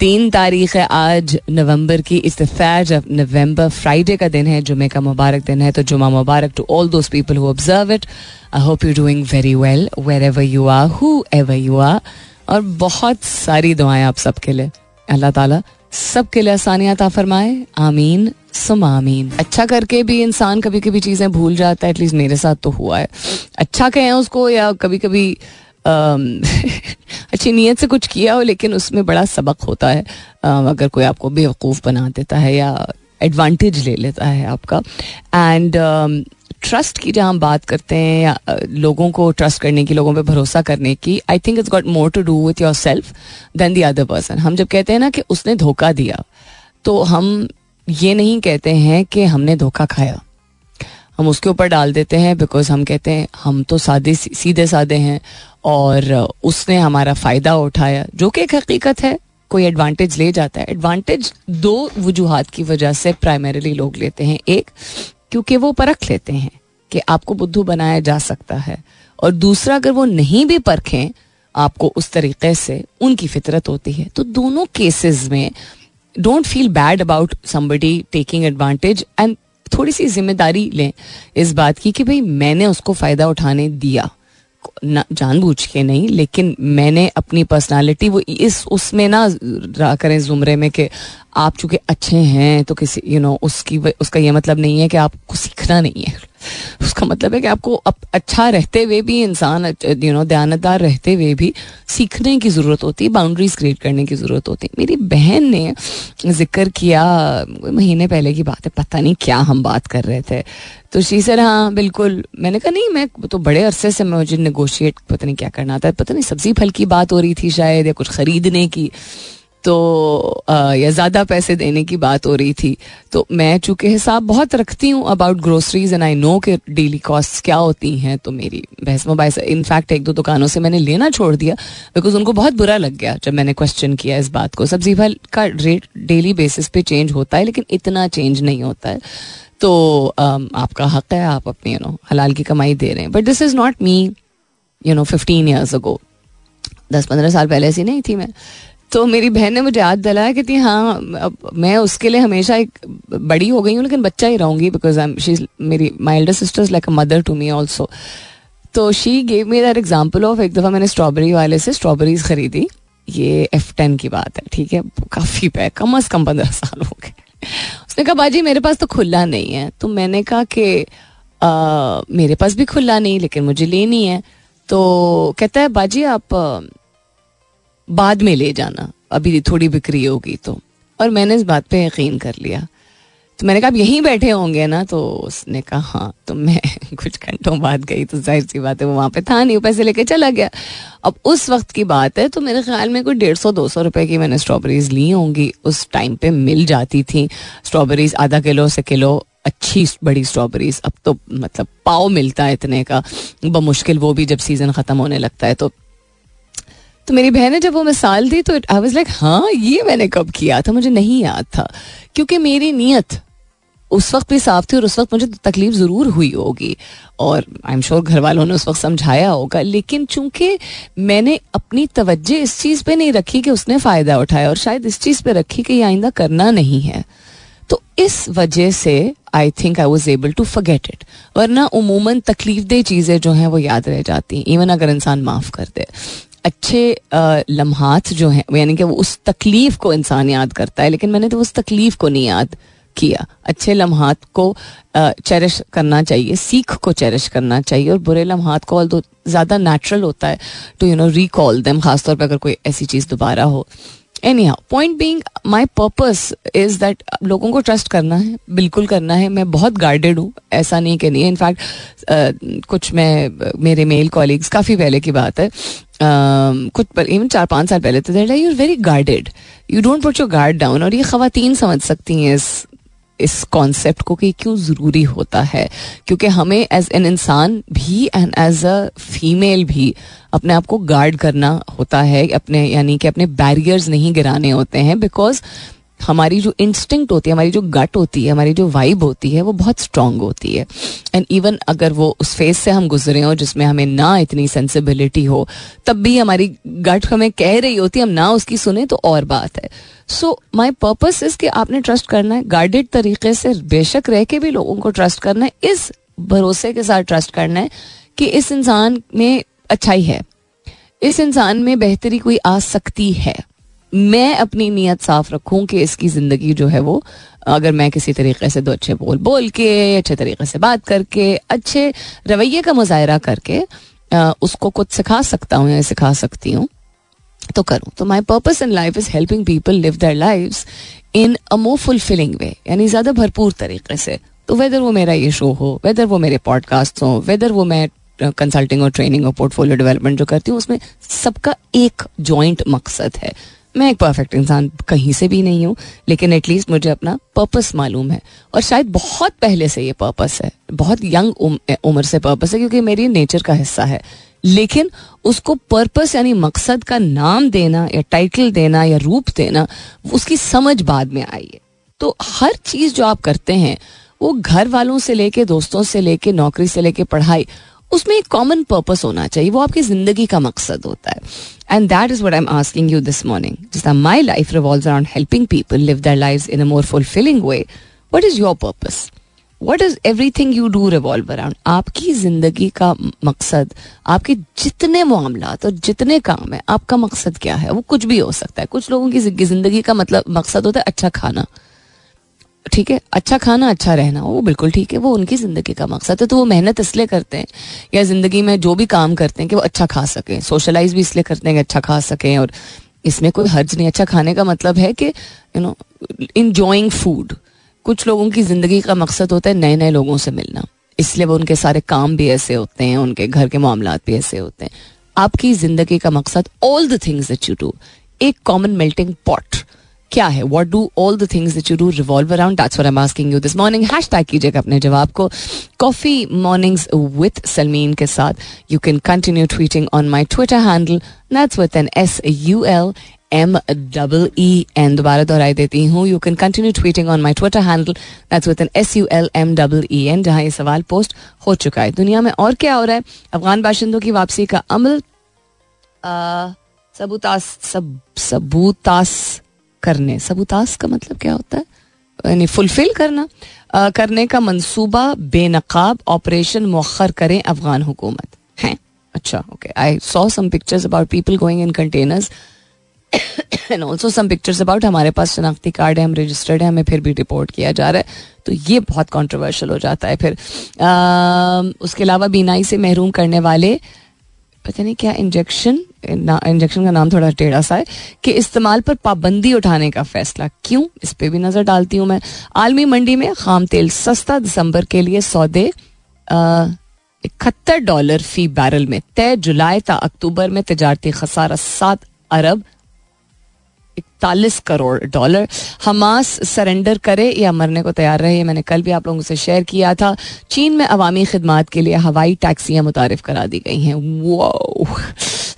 तीन तारीख है आज नवंबर की इस थर्ड ऑफ़ नवंबर फ्राइडे का दिन है, जुमे का मुबारक दिन है तो जुमा मुबारक to all those people who observe it I hope you doing very well wherever you are whoever you are और बहुत सारी दुआएँ आप सबके लिए। अल्लाह ताला सबके लिए आसानियात फरमाए। आमीन सुम आमीन। अच्छा करके भी इंसान कभी कभी चीज़ें भूल जाता है एटलीस्ट मेरे साथ तो हुआ है। अच्छा कहें उसको या कभी कभी अच्छी नीयत से कुछ किया हो, लेकिन उसमें बड़ा सबक होता है अगर कोई आपको बेवकूफ़ बना देता है या एडवांटेज ले लेता है आपका। एंड ट्रस्ट की जहाँ हम बात करते हैं, या लोगों को ट्रस्ट करने की, लोगों पे भरोसा करने की I think it's got more to do with yourself than the other person हम जब कहते हैं ना कि उसने धोखा दिया तो हम ये नहीं कहते हैं कि हमने धोखा खाया। हम उसके ऊपर डाल देते हैं बिकॉज़ हम कहते हैं, हम तो सादे सीधे सादे हैं और उसने हमारा फ़ायदा उठाया, जो कि एक हकीकत है, कोई एडवांटेज ले जाता है। एडवांटेज दो वजूहत की वजह से प्राइमरीली लोग लेते हैं। एक, क्योंकि वो परख लेते हैं कि आपको बुद्धू बनाया जा सकता है। और दूसरा, अगर वो नहीं भी परखें, आपको उस तरीके से उनकी फितरत होती है। तो दोनों केसेस में don't feel bad about somebody taking advantage and थोड़ी सी ज़िम्मेदारी लें इस बात की कि भाई मैंने उसको फ़ायदा उठाने दिया। जानबूझ के नहीं, लेकिन मैंने अपनी पर्सनालिटी वो इस, उसमें ना करें जुमरे में कि आप चूँकि अच्छे हैं तो किसी यू you नो know, उसकी उसका ये मतलब नहीं है कि आपको सीखना नहीं है। उसका मतलब है कि आपको अच्छा रहते हुए भी इंसान यू नो दयानतदार रहते हुए भी सीखने की ज़रूरत होती है बाउंड्रीज क्रिएट करने की ज़रूरत होती है। मेरी बहन ने ज़िक्र किया महीने पहले की बात है पता नहीं क्या हम बात कर रहे थे। तो शी सर हाँ बिल्कुल। मैंने कहा नहीं मैं तो बड़े अरसे से मैं मुझे नेगोशिएट पता नहीं क्या करना था पता नहीं सब्ज़ी फल की बात हो रही थी शायद या कुछ खरीदने की। तो या ज़्यादा पैसे देने की बात हो रही थी। तो मैं चूँकि हिसाब बहुत रखती हूँ about groceries and I know के डेली कॉस्ट क्या होती हैं तो मेरी बहस मोबाइल इनफैक्ट एक दो दुकानों से मैंने लेना छोड़ दिया बिकॉज़ उनको बहुत बुरा लग गया जब मैंने क्वेश्चन किया इस बात को। सब्ज़ी फल का रेट डेली बेसिस पे चेंज होता है, लेकिन इतना चेंज नहीं होता है। तो आपका हक है, आप अपनी यू नो हलाल की कमाई दे रहे हैं। But this is not me you know fifteen years ago दस पंद्रह साल पहले ऐसी नहीं थी मैं। तो मेरी बहन ने मुझे याद दिलाया कि हाँ मैं उसके लिए हमेशा एक बड़ी हो गई हूँ, लेकिन बच्चा ही रहूँगी बिकॉज़ आई शी मेरी my elder sister is like a mother to me also तो she gave me that example of एक दफ़ा मैंने स्ट्रॉबेरी वाले से स्ट्रॉबेरीज खरीदी। ये एफ़ टेन की बात है, ठीक है? काफ़ी पैक कम अज़ कम पंद्रह साल हो गए। उसने कहा, बाजी, मेरे पास तो खुला नहीं है। तो मैंने कहा कि मेरे पास भी खुला नहीं, लेकिन मुझे लेनी है। तो कहता है, बाजी, आप बाद में ले जाना। अभी थोड़ी बिक्री होगी तो। और मैंने इस बात पे यकीन कर लिया। तो मैंने कहा अब यहीं बैठे होंगे ना? तो उसने कहा हाँ। तो मैं कुछ घंटों बाद गई तो ज़ाहिर सी बात है वो वहाँ पे था नहीं, वो पैसे लेके चला गया। अब उस वक्त की बात है तो मेरे ख्याल में कोई डेढ़ सौ, दो सौ रुपए की मैंने स्ट्रॉबेरीज ली होंगी। उस टाइम पे मिल जाती थी। स्ट्रॉबेरीज, आधा किलो, से किलो, अच्छी बड़ी स्ट्रॉबेरीज। अब तो मतलब पाव मिलता है इतने का। बमुश्किल वो भी जब सीज़न खत्म होने लगता है तो तो मेरी बहन ने जब वो मिसाल दी तो आई वाज लाइक हाँ ये मैंने कब किया था? मुझे नहीं याद था। क्योंकि मेरी नीयत उस वक्त भी साफ़ थी और उस वक्त मुझे तकलीफ़ ज़रूर हुई होगी। और आई एम श्योर घर वालों ने उस वक्त समझाया होगा। लेकिन चूँकि मैंने अपनी तवज्जो इस चीज़ पे नहीं रखी कि उसने फ़ायदा उठाया, और शायद इस चीज़ पे रखी कि ये आइंदा करना नहीं है तो इस वजह से I think I was able to forget it वरना उमूमन तकलीफ़ दे चीज़ें जो हैं वो याद रह जाती हैं इवन अगर इंसान माफ़ कर दे। अच्छे लम्हात जो हैं, यानी कि वो उस तकलीफ़ को इंसान याद करता है, लेकिन मैंने तो उस तकलीफ़ को नहीं याद किया। अच्छे लम्हात को चेरिश करना चाहिए, सीख को चेरिश करना चाहिए, और बुरे लम्हात को ज़्यादा नेचुरल होता है to you know recall them खासतौर पर अगर कोई ऐसी चीज़ दोबारा हो। Anyhow point being my purpose is that लोगों को ट्रस्ट करना है, बिल्कुल करना है। मैं बहुत गार्डेड हूँ, ऐसा नहीं कि नहीं। है इनफैक्ट कुछ मैं, मेरे मेल कॉलीग्स काफ़ी पहले की बात है। कुछ इवन चार पाँच साल पहले तो I you're very guarded you don't put your guard down और ये खातन समझ सकती हैं इस इस कॉन्सेप्ट को कि क्यों ज़रूरी होता है? क्योंकि हमें एज एन इंसान भी एंड एज अ फीमेल भी अपने आप को गार्ड करना होता है, अपने यानी कि अपने बैरियर्स नहीं गिराने होते हैं बिकॉज़ हमारी जो इंस्टिंक्ट होती है, हमारी जो गट होती है, हमारी जो वाइब होती है, वो बहुत स्ट्रांग होती है। एंड इवन अगर वो उस फ़ेज़ से हम गुजरे हो जिसमें हमें ना इतनी सेंसिबिलिटी हो, तब भी हमारी गट हमें कह रही होती है, हम ना उसकी सुने तो और बात है। सो माई पर्पज इज़ कि आपने ट्रस्ट करना है। गाइडेड तरीके से बेशक रह के भी लोगों को ट्रस्ट करना है। इस भरोसे के साथ ट्रस्ट करना है कि इस इंसान में अच्छाई है। इस इंसान में बेहतरी कोई आ सकती है। मैं अपनी नीयत साफ़ रखूँ कि इसकी ज़िंदगी जो है वो, अगर मैं किसी तरीके से दो अच्छे बोल बोल के, अच्छे तरीके से बात करके, अच्छे रवैये का मुजाहरा करके उसको कुछ सिखा सकता हूँ या सिखा सकती हूँ। तो करूँ। तो my purpose in life is helping people live their life in a more fulfilling way यानी ज़्यादा भरपूर तरीके से। तो वेदर वो मेरा ये शो हो वेदर वो मेरे पॉडकास्ट हो वेदर वो मैं कंसल्टिंग और ट्रेनिंग और पोर्टफोलियो डेवलपमेंट जो करती हूँ, उसमें सबका एक जॉइंट मकसद है। मैं एक परफेक्ट इंसान कहीं से भी नहीं हूँ, लेकिन एटलीस्ट मुझे अपना पर्पस मालूम है। और शायद बहुत पहले से ये पर्पस है, बहुत यंग उम्र से पर्पस है, क्योंकि मेरी नेचर का हिस्सा है। लेकिन उसको पर्पस यानी मकसद का नाम देना या टाइटल देना या रूप देना, उसकी समझ बाद में आई है। तो हर चीज़ जो आप करते हैं, वो घर वालों से लेके दोस्तों से लेके नौकरी से लेके पढ़ाई, उसमें एक कॉमन पर्पस होना चाहिए, वो आपकी ज़िंदगी का मकसद होता है। And that is what I am asking you this morning जिस my life revolve around helping people live their life in a more fulfilling way what is your purpose what is everything you do revolve around आपकी ज़िंदगी का मकसद, आपके जितने मामला और जितने काम है, आपका मकसद क्या है? वो कुछ भी हो सकता है। कुछ लोगों की ज़िंदगी का मतलब मकसद होता है अच्छा खाना। ठीक है? अच्छा खाना अच्छा रहना, वो बिल्कुल ठीक है। वो उनकी ज़िंदगी का मकसद है तो वो मेहनत इसलिए करते हैं या ज़िंदगी में जो भी काम करते हैं कि वो अच्छा खा सकें। सोशलाइज भी इसलिए करते हैं कि अच्छा खा सकें और इसमें कोई हर्ज नहीं। अच्छा खाने का मतलब है कि यू नो इंजॉइंग फ़ूड कुछ लोगों की ज़िंदगी का मकसद होता है नए नए लोगों से मिलना। इसलिए वो उनके सारे काम भी ऐसे होते हैं, उनके घर के मामला भी ऐसे होते हैं। आपकी ज़िंदगी का मकसद all the things that you do एक कॉमन मेल्टिंग पॉट क्या है? What do all the things that you do revolve around that's what I am you this morning hashtag कीजिएगा अपने जवाब को. कॉफ़ी मॉर्निंग्स विद सलमीन के साथ. You can continue tweeting on my Twitter handle that's with N S U L M double E N दोबारा दोहराई देती हूँ। You can continue tweeting on my Twitter handle that's with N S U L M double E N जहाँ ये सवाल post हो चुका है। दुनिया में और क्या हो रहा है? अफगान बाशिंदों की वापसी का अमल सबूतास सब सबूतास करने। सबूतास का मतलब क्या होता है? यानी फुलफिल करना आ, करने का मंसूबा बेनकाब ऑपरेशन मौखर करें अफगान हुकूमत। है? अच्छा okay I saw some pictures about people going in containers and also some pictures about हमारे पास शनाख्ती कार्ड है हम रजिस्टर्ड है हमें फिर भी रिपोर्ट किया जा रहा है। तो ये बहुत कॉन्ट्रोवर्शल हो जाता है फिर। आ, उसके अलावा बीनाई से महरूम करने वाले पता नहीं क्या इंजेक्शन इंजेक्शन का नाम थोड़ा टेढ़ा सा है कि इस्तेमाल पर पाबंदी उठाने का फैसला क्यों? इस पर भी नज़र डालती हूँ मैं। आलमी मंडी में खाम तेल सस्ता दिसंबर के लिए सौदे इकहत्तर डॉलर फ़ी बैरल में तय जुलाई ता अक्टूबर में तजारती खसारा सात अरब इकतालीस करोड़ डॉलर। हमास सरेंडर करे या मरने को तैयार रहे मैंने कल भी आप लोगों से शेयर किया था। चीन में अवामी खदमात के लिए हवाई टैक्सियाँ मुतारफ करा दी गई हैं।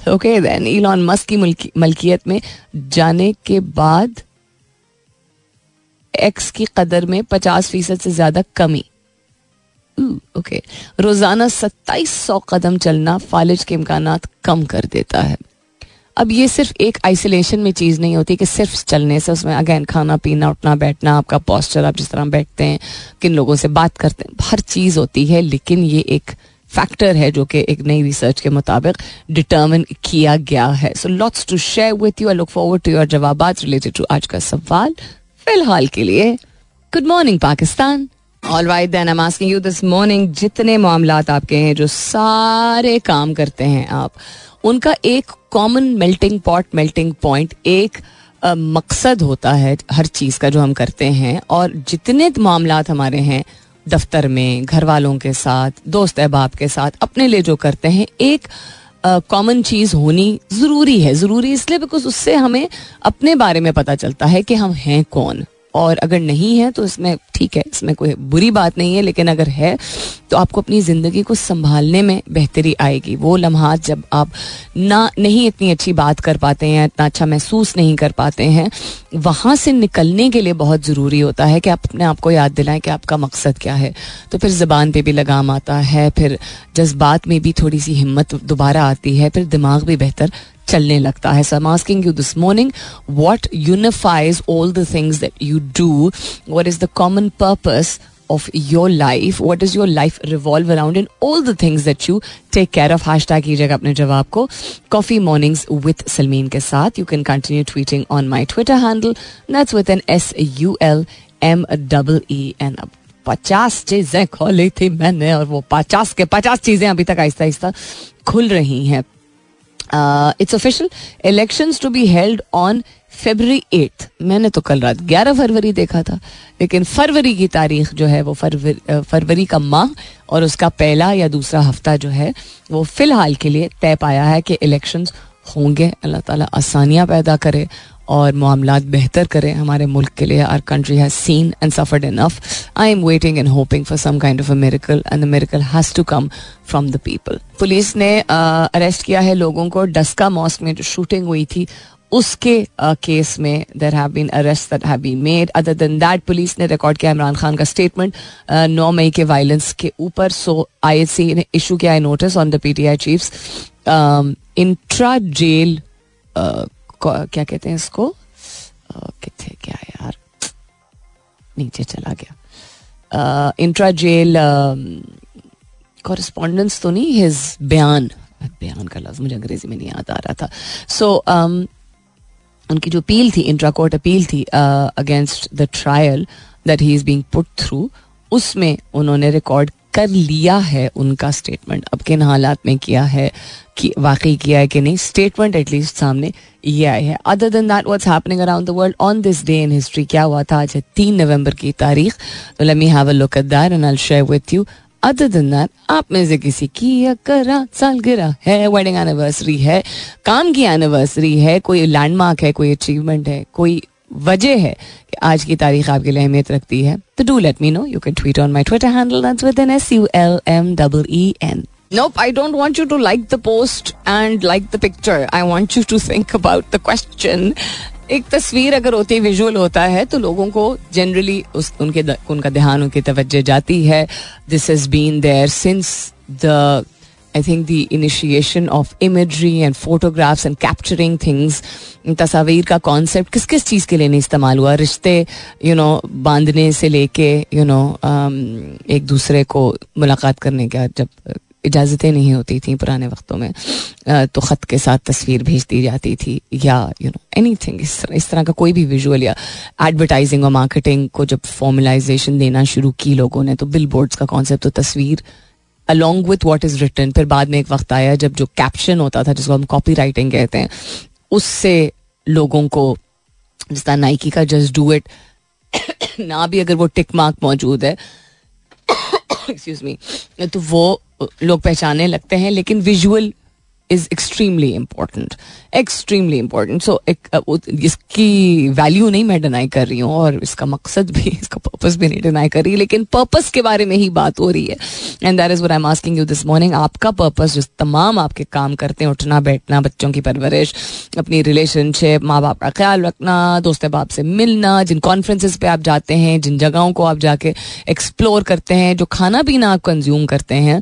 ओके देन इलॉन मस्क की मलकियत में जाने के बाद एक्स की कदर में पचास फ़ीसद से ज़्यादा कमी। ओके रोज़ाना सत्ताईस सौ कदम चलना फालिज के इम्कान कम कर देता है। अब ये सिर्फ़ एक आइसोलेशन में चीज़ नहीं होती कि सिर्फ़ चलने से उसमें अगेन खाना, पीना, उठना, बैठना, आपका पॉस्चर आप जिस तरह बैठते हैं, किन लोगों से बात करते हैं, हर चीज़ होती है, लेकिन ये एक फैक्टर है जो कि एक नई रिसर्च के मुताबिक डिटर्मिन किया गया है। So lots to share with you I look forward to your जवाब रिलेटेड टू आज का सवाल। फ़िलहाल के लिए good morning Pakistan. All right then I asking you this morning जितने मामला आपके हैं जो सारे काम करते हैं आप उनका एक common melting pot melting point एक आ, मकसद होता है हर चीज़ का जो हम करते हैं और जितने मामला हमारे हैं दफ्तर में घर वालों के साथ दोस्त अहबाब के साथ अपने लिए जो करते हैं एक कॉमन चीज़ होनी ज़रूरी है ज़रूरी इसलिए बिकॉज़ उससे हमें अपने बारे में पता चलता है कि हम हैं कौन। और अगर नहीं है तो इसमें ठीक है, इसमें कोई बुरी बात नहीं है, लेकिन अगर है तो आपको अपनी ज़िंदगी को संभालने में बेहतरी आएगी। वो लम्हात जब आप ना, नहीं इतनी अच्छी बात कर पाते हैं, इतना अच्छा महसूस नहीं कर पाते हैं, वहाँ से निकलने के लिए बहुत ज़रूरी होता है कि आप अपने आप को याद दिलाएँ कि आपका मकसद क्या है। तो फिर ज़बान पर भी लगाम आता है, फिर जज्बात में भी थोड़ी सी हिम्मत दोबारा आती है, फिर दिमाग भी बेहतर चलने लगता है so I asking you this morning what unifies all the things that you do what is the common purpose of your life what does your life revolve around in all the things that you take care of hashtag कीजिएगा अपने जवाब को coffee mornings with Salmeen के साथ you can continue tweeting on my twitter handle that's with an s u l m double e n अब पचास चीज़ें खोली थी मैंने और वो पचास के पचास चीज़ें अभी तक आहिस्ता आहिस्ता खुल रही हैं it's official elections to be held on February eighth मैंने तो कल रात ग्यारह फरवरी देखा था। लेकिन फरवरी की तारीख जो है वो फरवरी फरवरी का माह और उसका पहला या दूसरा हफ़्ता जो है वो फ़िलहाल के लिए तय पाया है कि इलेक्शंस होंगे। अल्लाह ताला आसानियाँ पैदा करे और मामला बेहतर करें हमारे मुल्क के लिए। Our country has seen and suffered enough I am waiting and hoping for some kind of a miracle and the miracle has to come from the people police ने अरेस्ट किया है लोगों को। डस्का मॉस्क में जो शूटिंग हुई थी, उसके केस में there have been arrest that have been made other than that police ने रिकॉर्ड किया इमरान खान का स्टेटमेंट नौ मई के वायलेंस के ऊपर। सो आई सी ने इशू किया है notice on the PTI chief's intra jail क्या कहते हैं इसको? कितने क्या यार? नीचे चला गया। इंट्रा जेल कॉरेस्पॉन्डेंस तो नहीं हिज बयान। बयान का लफ्ज मुझे अंग्रेज़ी में नहीं याद आ रहा था। सो so, um, उनकी जो अपील थी इंट्रा कोर्ट अपील थी against the trial that he is being put through उसमें उन्होंने रिकॉर्ड कर लिया है उनका स्टेटमेंट अब किन हालात में किया है, कि वाकई किया है कि नहीं? स्टेटमेंट एटलीस्ट सामने ये आई है। Other than that what's happening around the world on this day in history क्या हुआ था? आज है तीन नवंबर की तारीख। Let me have a look at that and I share with you other than that आप में से किसी की करा सालगिरह है वेडिंग एनिवर्सरी है, काम की एनिवर्सरी है, कोई लैंडमार्क है, कोई अचीवमेंट है, कोई वजह है कि आज की तारीख आपके लिए अहमियत रखती है। तो do let me know you can tweet on my Twitter handle with N S U L M double E N Nope, I don't want you to like the post and like the picture. I want you to think about the question. एक तस्वीर अगर होती है visual होता है तो लोगों को जनरली उस उनके उनका ध्यान उनकी तवज्जो जाती है। This has been there since the I think the initiation of imagery and photographs and capturing things तस्वीर का कॉन्सेप्ट किस किस चीज़ के लिए नहीं इस्तेमाल हुआ? रिश्ते यू नो बांधने से लेके यू नो एक दूसरे को मुलाकात करने का जब इजाज़तें नहीं होती थी पुराने वक्तों में तो ख़त के साथ तस्वीर भेज दी जाती थी या यू नो एनी थिंग इस तरह इस तरह का कोई भी विजुअल या एडवर्टाइजिंग और मार्केटिंग को जब फॉर्मलाइजेशन देना शुरू की लोगों ने तो बिल बोर्ड्स का कॉन्सेप्ट तो तस्वीर along with what is return फिर बाद में एक वक्त आया जब जो कैप्शन होता था, जिसको हम कॉपी राइटिंग कहते हैं, उससे लोगों को, जिस तरह नाइकी का जस्ट डू इट ना भी अगर वो टिक मार्क मौजूद है एक्सक्यूज मी तो वो लोग पहचाने लगते हैं, लेकिन visual is extremely important extremely important so इसकी वैल्यू नहीं मैं डिनाई कर रही हूँ और इसका मकसद भी इसका पर्पस भी नहीं डिनाई कर रही लेकिन पर्पस के बारे में ही बात हो रही है and that is where I am asking you this morning आपका पर्पस जो तमाम आपके काम करते हैं उठना बैठना बच्चों की परवरिश अपनी रिलेशनशिप माँ बाप का ख्याल रखना दोस्त बाप से मिलना जिन कॉन्फ्रेंसिस पे आप जाते हैं जिन जगहों को आप जाके एक्सप्लोर करते हैं जो खाना पीना आप कंज्यूम करते हैं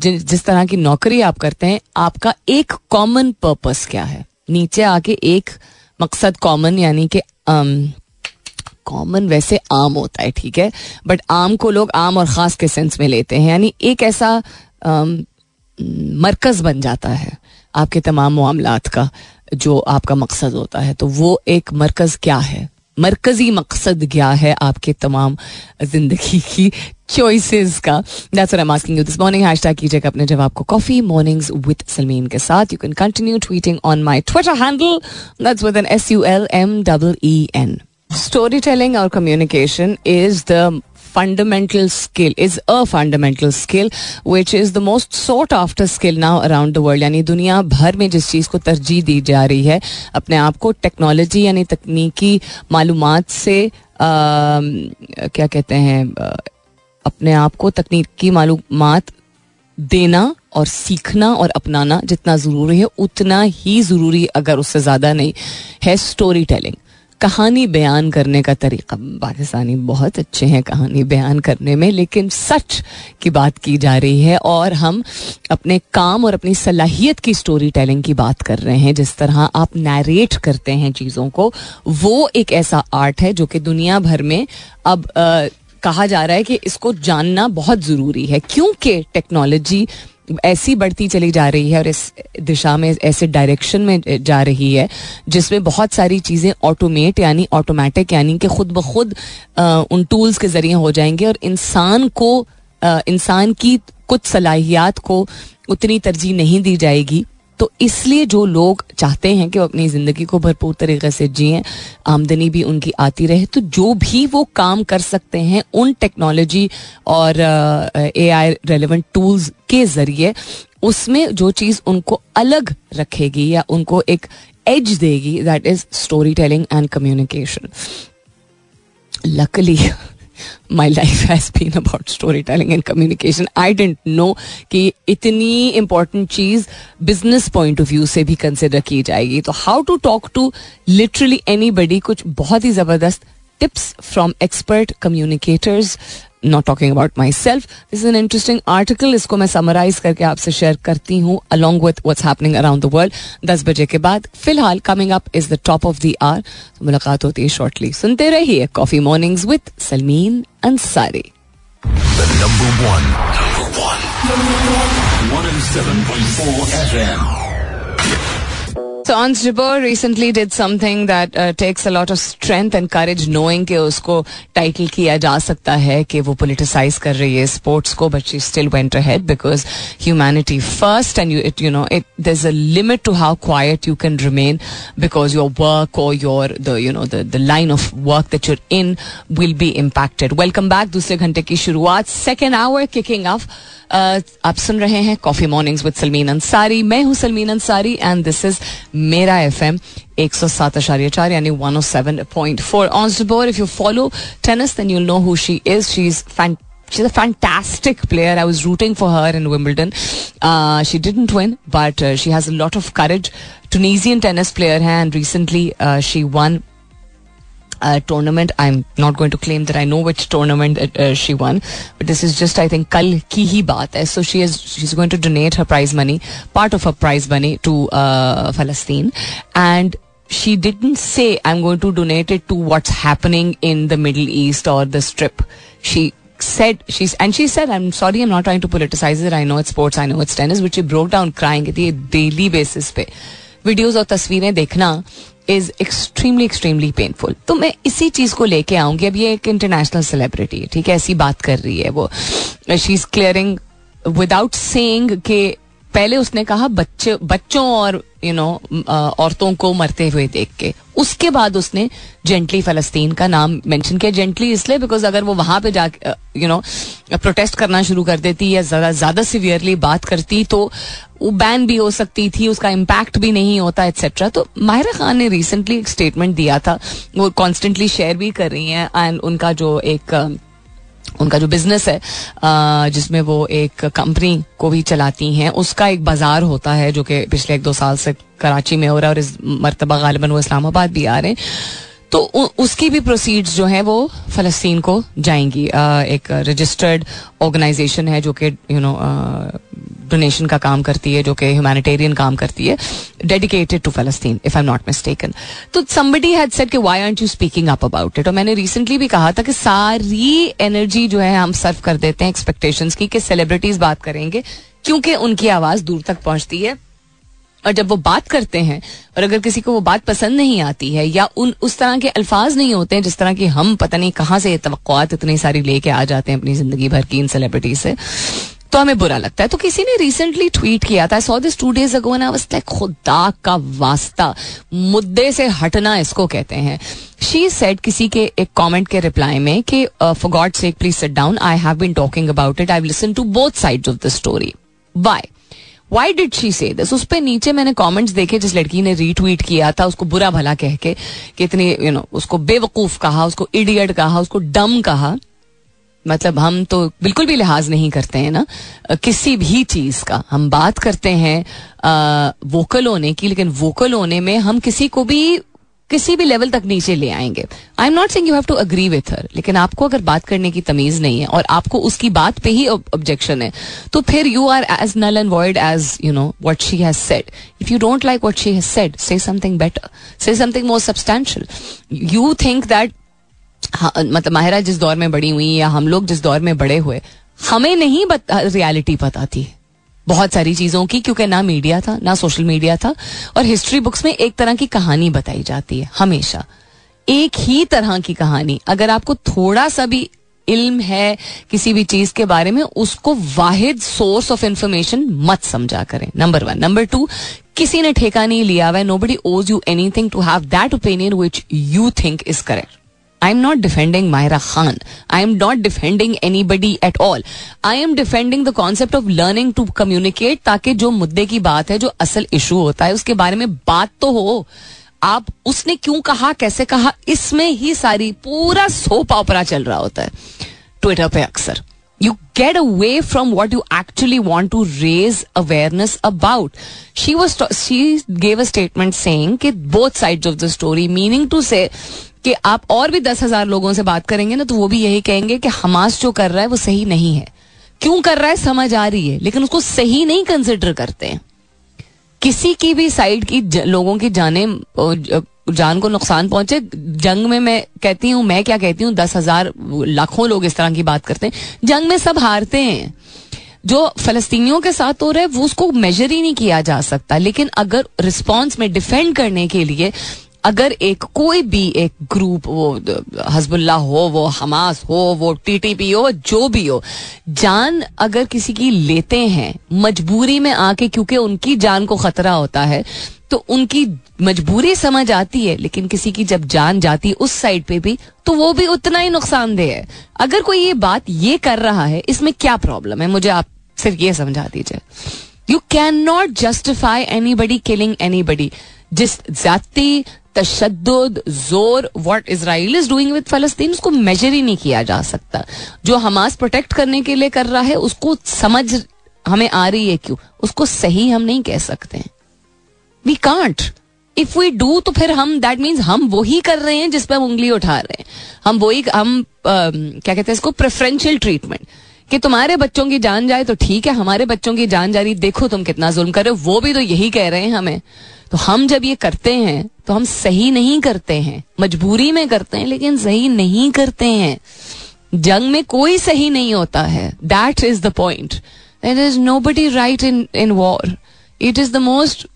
जिस तरह की नौकरी आप करते हैं आपका एक कॉमन पर्पस क्या है? नीचे आके एक मकसद कॉमन यानी कि कॉमन वैसे आम होता है, ठीक है? बट आम को लोग आम और ख़ास के सेंस में लेते हैं। यानी एक ऐसा मरकज बन जाता है आपके तमाम मामलात का, जो आपका मकसद होता है। तो वो एक मरकज क्या है? मरकजी मकसद क्या है आपके तमाम ज़िंदगी की चॉइसेस का? That's I am asking you this morning hashtag कीजिएगा अपने जवाब को कॉफ़ी मॉर्निंग्स विद सलमीन के साथ. You can continue tweeting on my Twitter handle that's with N S U L M double E N story telling और communication is the fundamental skill, is a fundamental skill, which is the most sought after skill now around the world. यानी दुनिया भर में जिस चीज़ को तरजीह दी जा रही है, अपने आप को टेक्नोलॉजी यानी तकनीकी मालूम से क्या कहते हैं अपने आप को तकनीकी मालूम देना और सीखना और अपनाना जितना ज़रूरी है, उतना ही ज़रूरी अगर उससे ज़्यादा नहीं है स्टोरी टेलिंग कहानी बयान करने का तरीका पाकिस्तानी बहुत अच्छे हैं कहानी बयान करने में लेकिन सच की बात की जा रही है और हम अपने काम और अपनी सलाहियत की स्टोरी टेलिंग की बात कर रहे हैं। जिस तरह आप नरेट करते हैं चीज़ों को वो एक ऐसा आर्ट है जो कि दुनिया भर में अब आ, कहा जा रहा है कि इसको जानना बहुत ज़रूरी है। क्योंकि टेक्नोलॉजी ऐसी बढ़ती चली जा रही है और इस दिशा में, ऐसे डायरेक्शन में जा रही है, जिसमें बहुत सारी चीज़ें ऑटोमेट यानी ऑटोमेटिक यानी कि खुद ब खुद उन टूल्स के ज़रिए हो जाएँगे और इंसान को इंसान की कुछ सलाहियात को उतनी तरजीह नहीं दी जाएगी। तो इसलिए जो लोग चाहते हैं कि वो अपनी ज़िंदगी को भरपूर तरीके से जिए, आमदनी भी उनकी आती रहे तो जो भी वो काम कर सकते हैं उन टेक्नोलॉजी और ए आई रेलिवेंट टूल्स के ज़रिए, उसमें जो चीज़ उनको अलग रखेगी या उनको एक एज देगी that is story telling and communication luckily my life has been about story telling and communication I didn't know कि इतनी important cheese business point of view से भी कंसिडर की जाएगी तो how to talk to literally anybody कुछ बहुत ही ज़बरदस्त tips from expert communicators not talking about myself is an interesting article इसको मैं समराइज करके आपसे शेयर करती हूँ along with what's happening around the world दस बजे के बाद फ़िलहाल coming up is the top of the hour मुलाकात होती है शॉर्टली सुनते रहिए coffee mornings with Salmeen Ansari number So Ans Jabbar recently did something that uh, takes a lot of strength and courage knowing कि उसको title किया जा सकता है कि वो पोलिटिसाइज कर रही है स्पोर्ट्स को but she still went ahead because humanity first and you it you know it there is a limit to how quiet you can remain because your work और your the you know the line of work that you're in will be impacted welcome back दूसरे घंटे की शुरुआत. Second hour kicking of आप सुन रहे हैं coffee mornings with Salmeen Ansari मैं हूँ Salmeen Ansari and this is मेरा एफ एम एक सौ सात आशार्य चार यानी one O seven point four on bore if you follow tennis then you know who she is she is She's a fantastic player. I was rooting for her in Wimbledon. Uh, she didn't win, but uh, she has a lot of courage. Tunisian tennis player hai, and recently uh, she won tournament. I'm not going to claim that I know which tournament uh, she won, but this is just I think kal ki hi baat hai. So she is she's going to donate her prize money, part of her prize money to uh, Palestine, and she didn't say I'm going to donate it to what's happening in the Middle East or the Strip. She said she's and she said i'm sorry i'm not trying to politicize it i know it's sports i know it's tennis but she broke down crying at the daily basis पे videos और तस्वीरें देखना is extremely extremely painful तो मैं इसी चीज़ को लेके आऊँगी। अब ये एक इंटरनेशनल सेलिब्रिटी है, ठीक है? ऐसी बात कर रही है वो। She is clearing without saying के पहले उसने कहा, बच्चे, बच्चों और यू नो औरतों को मरते हुए देख के। उसके बाद उसने जेंटली फलस्तीन का नाम मेंशन किया। जेंटली इसलिए बिकॉज़ अगर वो वहाँ पे जाके यू नो प्रोटेस्ट करना शुरू कर देती या ज़्यादा ज़्यादा सिवियरली बात करती तो वो बैन भी हो सकती थी, उसका इम्पैक्ट भी नहीं होता एक्सेट्रा तो माहिरा खान ने रिसेंटली एक स्टेटमेंट दिया था। वो कॉन्स्टेंटली शेयर भी कर रही हैं एंड उनका जो एक उनका जो बिज़नेस है जिसमें वो एक कंपनी को भी चलाती हैं, उसका एक बाज़ार होता है जो कि पिछले एक दो साल से कराची में हो रहा है और इस मरतबा गालिबा वो इस्लामाबाद भी आ रहे हैं। तो उसकी भी प्रोसीड्स जो हैं वो फलस्तीन को जाएँगी। एक रजिस्टर्ड ऑर्गेनाइजेशन है जो कि यू नो डोनेशन का काम करती है, जो कि ह्यूमैनिटेरियन काम करती है dedicated to Palestine if I am not mistaken तो समबडी हैड सेड कि why aren't you speaking up about it और मैंने रिसेंटली भी कहा था कि सारी एनर्जी जो है हम सर्व कर देते हैं एक्सपेक्टेशंस की, कि सेलिब्रिटीज बात करेंगे, क्योंकि उनकी आवाज़ दूर तक पहुँचती है। और जब वो बात करते हैं, और अगर किसी को वो बात पसंद नहीं आती है, या उन, उस तरह के अल्फाज नहीं होते हैं, जिस तरह की हम पता नहीं कहाँ से तो इतनी सारी लेके आ जाते हैं अपनी ज़िंदगी भर की इन सेलिब्रिटी से तो हमें बुरा लगता है। तो किसी ने रिसेंटली ट्वीट किया था so this two days ago was like खुदा का वास्ता, मुद्दे से हटना इसको कहते हैं। शी सेड किसी के, एक कमेंट के रिप्लाई में कि for God sake please sit down I have been talking about it I listen to both sides of the story by why did she say this उस पर नीचे मैंने कमेंट्स देखे जिस लड़की ने रीट्वीट किया था, उसको बुरा भला कह के, कि इतनी यू नो उसको बेवकूफ़ कहा, उसको इडियट कहा, उसको डम कहा। मतलब हम तो बिल्कुल भी लिहाज नहीं करते हैं ना। किसी भी चीज़ का हम बात करते हैं आ, वोकल होने की लेकिन वोकल होने में हम किसी को भी किसी भी लेवल तक नीचे ले आएँगे। I am not saying you have to agree with her लेकिन आपको अगर बात करने की तमीज नहीं है और आपको उसकी बात पे ही ऑब्जेक्शन है तो फिर you are as null and void as you know what she has said if you don't like what she has said say something better say something more substantial you think that मतलब माहिरा, जिस दौर में बड़ी हुई या हम लोग जिस दौर में बड़े हुए, हमें नहीं रियलिटी पता थी बहुत सारी चीज़ों की, क्योंकि ना मीडिया था, ना सोशल मीडिया था, और हिस्ट्री बुक्स में एक तरह की कहानी बताई जाती है, हमेशा। एक ही तरह की कहानी। अगर आपको थोड़ा सा भी इल्म है किसी भी चीज़ के बारे में, उसको वाहिद सोर्स ऑफ़ इंफॉर्मेशन मत समझा करें नंबर वन नंबर टू किसी ने ठेका नहीं लिया हुआ nobody owes you anything to have that opinion which you think is correct I am not defending Mahira Khan I am not defending anybody at all I am defending the concept of learning to communicate ताकि जो मुद्दे की बात है जो असल issue होता है उसके बारे में बात तो हो। आप उसने क्यों कहा कैसे कहा इसमें ही सारी पूरा सोप ऑपरा चल रहा होता है। ट्विटर पे अक्सर। You get away from what you actually want to raise awareness about she she gave a statement saying कि both sides of the story, meaning to say कि आप और भी दस हज़ार लोगों से बात करेंगे ना तो वो भी यही कहेंगे कि हमास जो कर रहा है वो सही नहीं है। क्यों कर रहा है? समझ आ रही है लेकिन उसको सही नहीं कंसिडर करते हैं। किसी की भी साइड की ज, लोगों की जाने जान को नुकसान पहुँचे जंग में मैं कहती हूँ मैं क्या कहती हूँ दस हज़ार लाखों लोग इस तरह की बात करते हैं। जंग में सब हारते हैं। जो फलस्तीनियों के साथ हो रहा है वो उसको मेजर ही नहीं किया जा सकता। लेकिन अगर रिस्पॉन्स में डिफेंड करने के लिए अगर एक कोई भी एक ग्रुप वो हजबुल्ला हो, वो हमास हो, वो टीटीपी हो जो भी हो, जान अगर किसी की लेते हैं, मजबूरी में आके, क्योंकि उनकी जान को खतरा होता है तो उनकी मजबूरी समझ आती है, लेकिन किसी की जब जान जाती उस साइड पे भी तो वो भी उतना ही नुकसानदेह है। अगर कोई ये बात ये कर रहा है, इसमें क्या प्रॉब्लम है? मुझे आप सिर्फ़ ये समझा दीजिए। You cannot justify anybody killing anybody जिस जाति तशद ज़ोर what Israel is doing with फलस्तीन उसको मेजर ही नहीं किया जा सकता। जो हमास प्रोटेक्ट करने के लिए कर रहा है उसको समझ हमें आ रही है क्यों? उसको सही हम नहीं कह सकते we can't if we do तो फिर हम दैट मीन्स हम वही कर रहे हैं जिस पर हम उंगली उठा रहे हैं। हम वही हम आ, क्या कहते हैं इसको? प्रेफरेंशियल ट्रीटमेंट कि तुम्हारे बच्चों की जान जाए तो ठीक है हमारे बच्चों की जान जा रही देखो तुम कितना जुल्म कर रहे हो वो भी तो यही कह रहे हैं हमें। तो हम जब ये करते हैं तो हम सही नहीं करते हैं। मजबूरी में करते हैं, लेकिन सही नहीं करते हैं। जंग में कोई सही नहीं होता है। That is the point there is nobody right in in war it is the most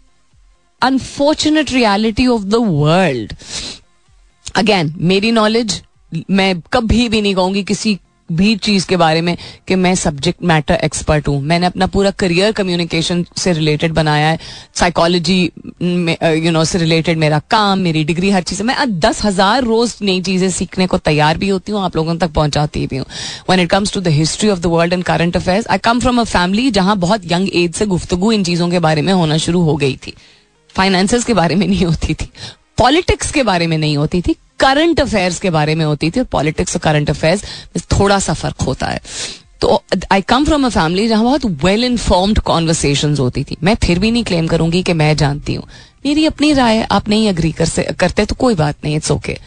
unfortunate reality of the world again मेरी नॉलेज मैं कभी भी नहीं कहूँगी किसी भी चीज़ के बारे में कि मैं सब्जेक्ट मैटर एक्सपर्ट हूँ। मैंने अपना पूरा करियर कम्युनिकेशन से रिलेटेड बनाया है। साइकोलॉजी यू नो से रिलेटेड मेरा काम, मेरी डिग्री हर चीज़। मैं दस हज़ार रोज नई चीज़ें सीखने को तैयार भी होती हूँ, आप लोगों तक पहुंचाती भी हूँ। When it comes to the history of the world and current affairs I come from a family जहाँ बहुत यंग एज से गुफ्तगु इन चीज़ों के बारे में होना शुरू हो गई थी। फाइनेंस के बारे में नहीं होती थी। पॉलिटिक्स के बारे में नहीं होती थी। करंट अफेयर्स के बारे में होती थी और पॉलिटिक्स और करंट अफेयर्स में थोड़ा सा फ़र्क होता है। तो आई कम फ्रॉम अ फैमिली जहाँ बहुत वेल इन्फॉर्म्ड कॉन्वर्सेशन होती थी। मैं फिर भी नहीं क्लेम करूँगी कि मैं जानती हूँ। मेरी अपनी राय आप नहीं अग्री कर से, करते तो कोई बात नहीं it's okay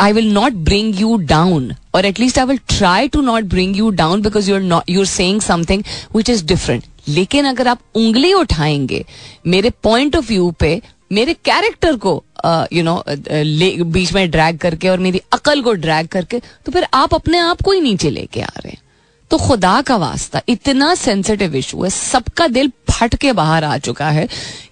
I will not bring you down और at least I will try to not bring you down because you're not you're saying something which is different लेकिन अगर आप उंगली उठाएँगे मेरे पॉइंट ऑफ़ व्यू पे मेरे कैरेक्टर को यू नो बीच में ड्रैग करके और मेरी अकल को ड्रैग करके तो फिर आप अपने आप को ही नीचे लेके आ रहे हैं। तो खुदा का वास्ता इतना सेंसिटिव इशू है, सबका दिल फट के बाहर आ चुका है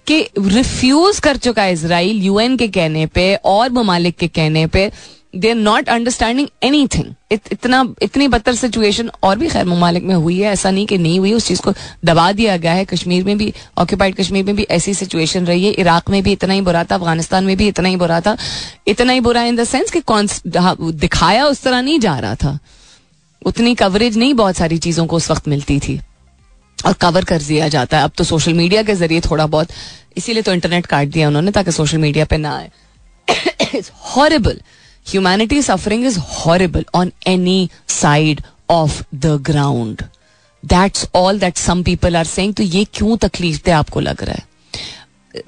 कि रिफ्यूज कर चुका है इसराइल यूएन के कहने पे और ममालिक के कहने पे। They are not understanding anything इतना इतनी बदतर सिचुएशन और भी खैर ममालिक में हुई है ऐसा नहीं कि नहीं हुई उस चीज़ को दबा दिया गया है कश्मीर में भी ऑक्यूपाइड कश्मीर में भी ऐसी सिचुएशन रही है इराक में भी इतना ही बुरा था अफ़गानिस्तान में भी इतना ही बुरा था इतना ही बुरा इन द सेंस कि कौन दिखाया उस तरह नहीं जा रहा था उतनी कवरेज नहीं बहुत सारी चीज़ों को उस वक्त मिलती थी और कवर कर दिया जाता है अब तो सोशल मीडिया के ज़रिए थोड़ा बहुत इसीलिए तो इंटरनेट काट दिया उन्होंने ताकि सोशल मीडिया पे ना आए it's horrible humanity suffering is horrible on any side of the ground that's all that some people are saying तो ये क्यों तकलीफ़ दे आपको लग रहा है?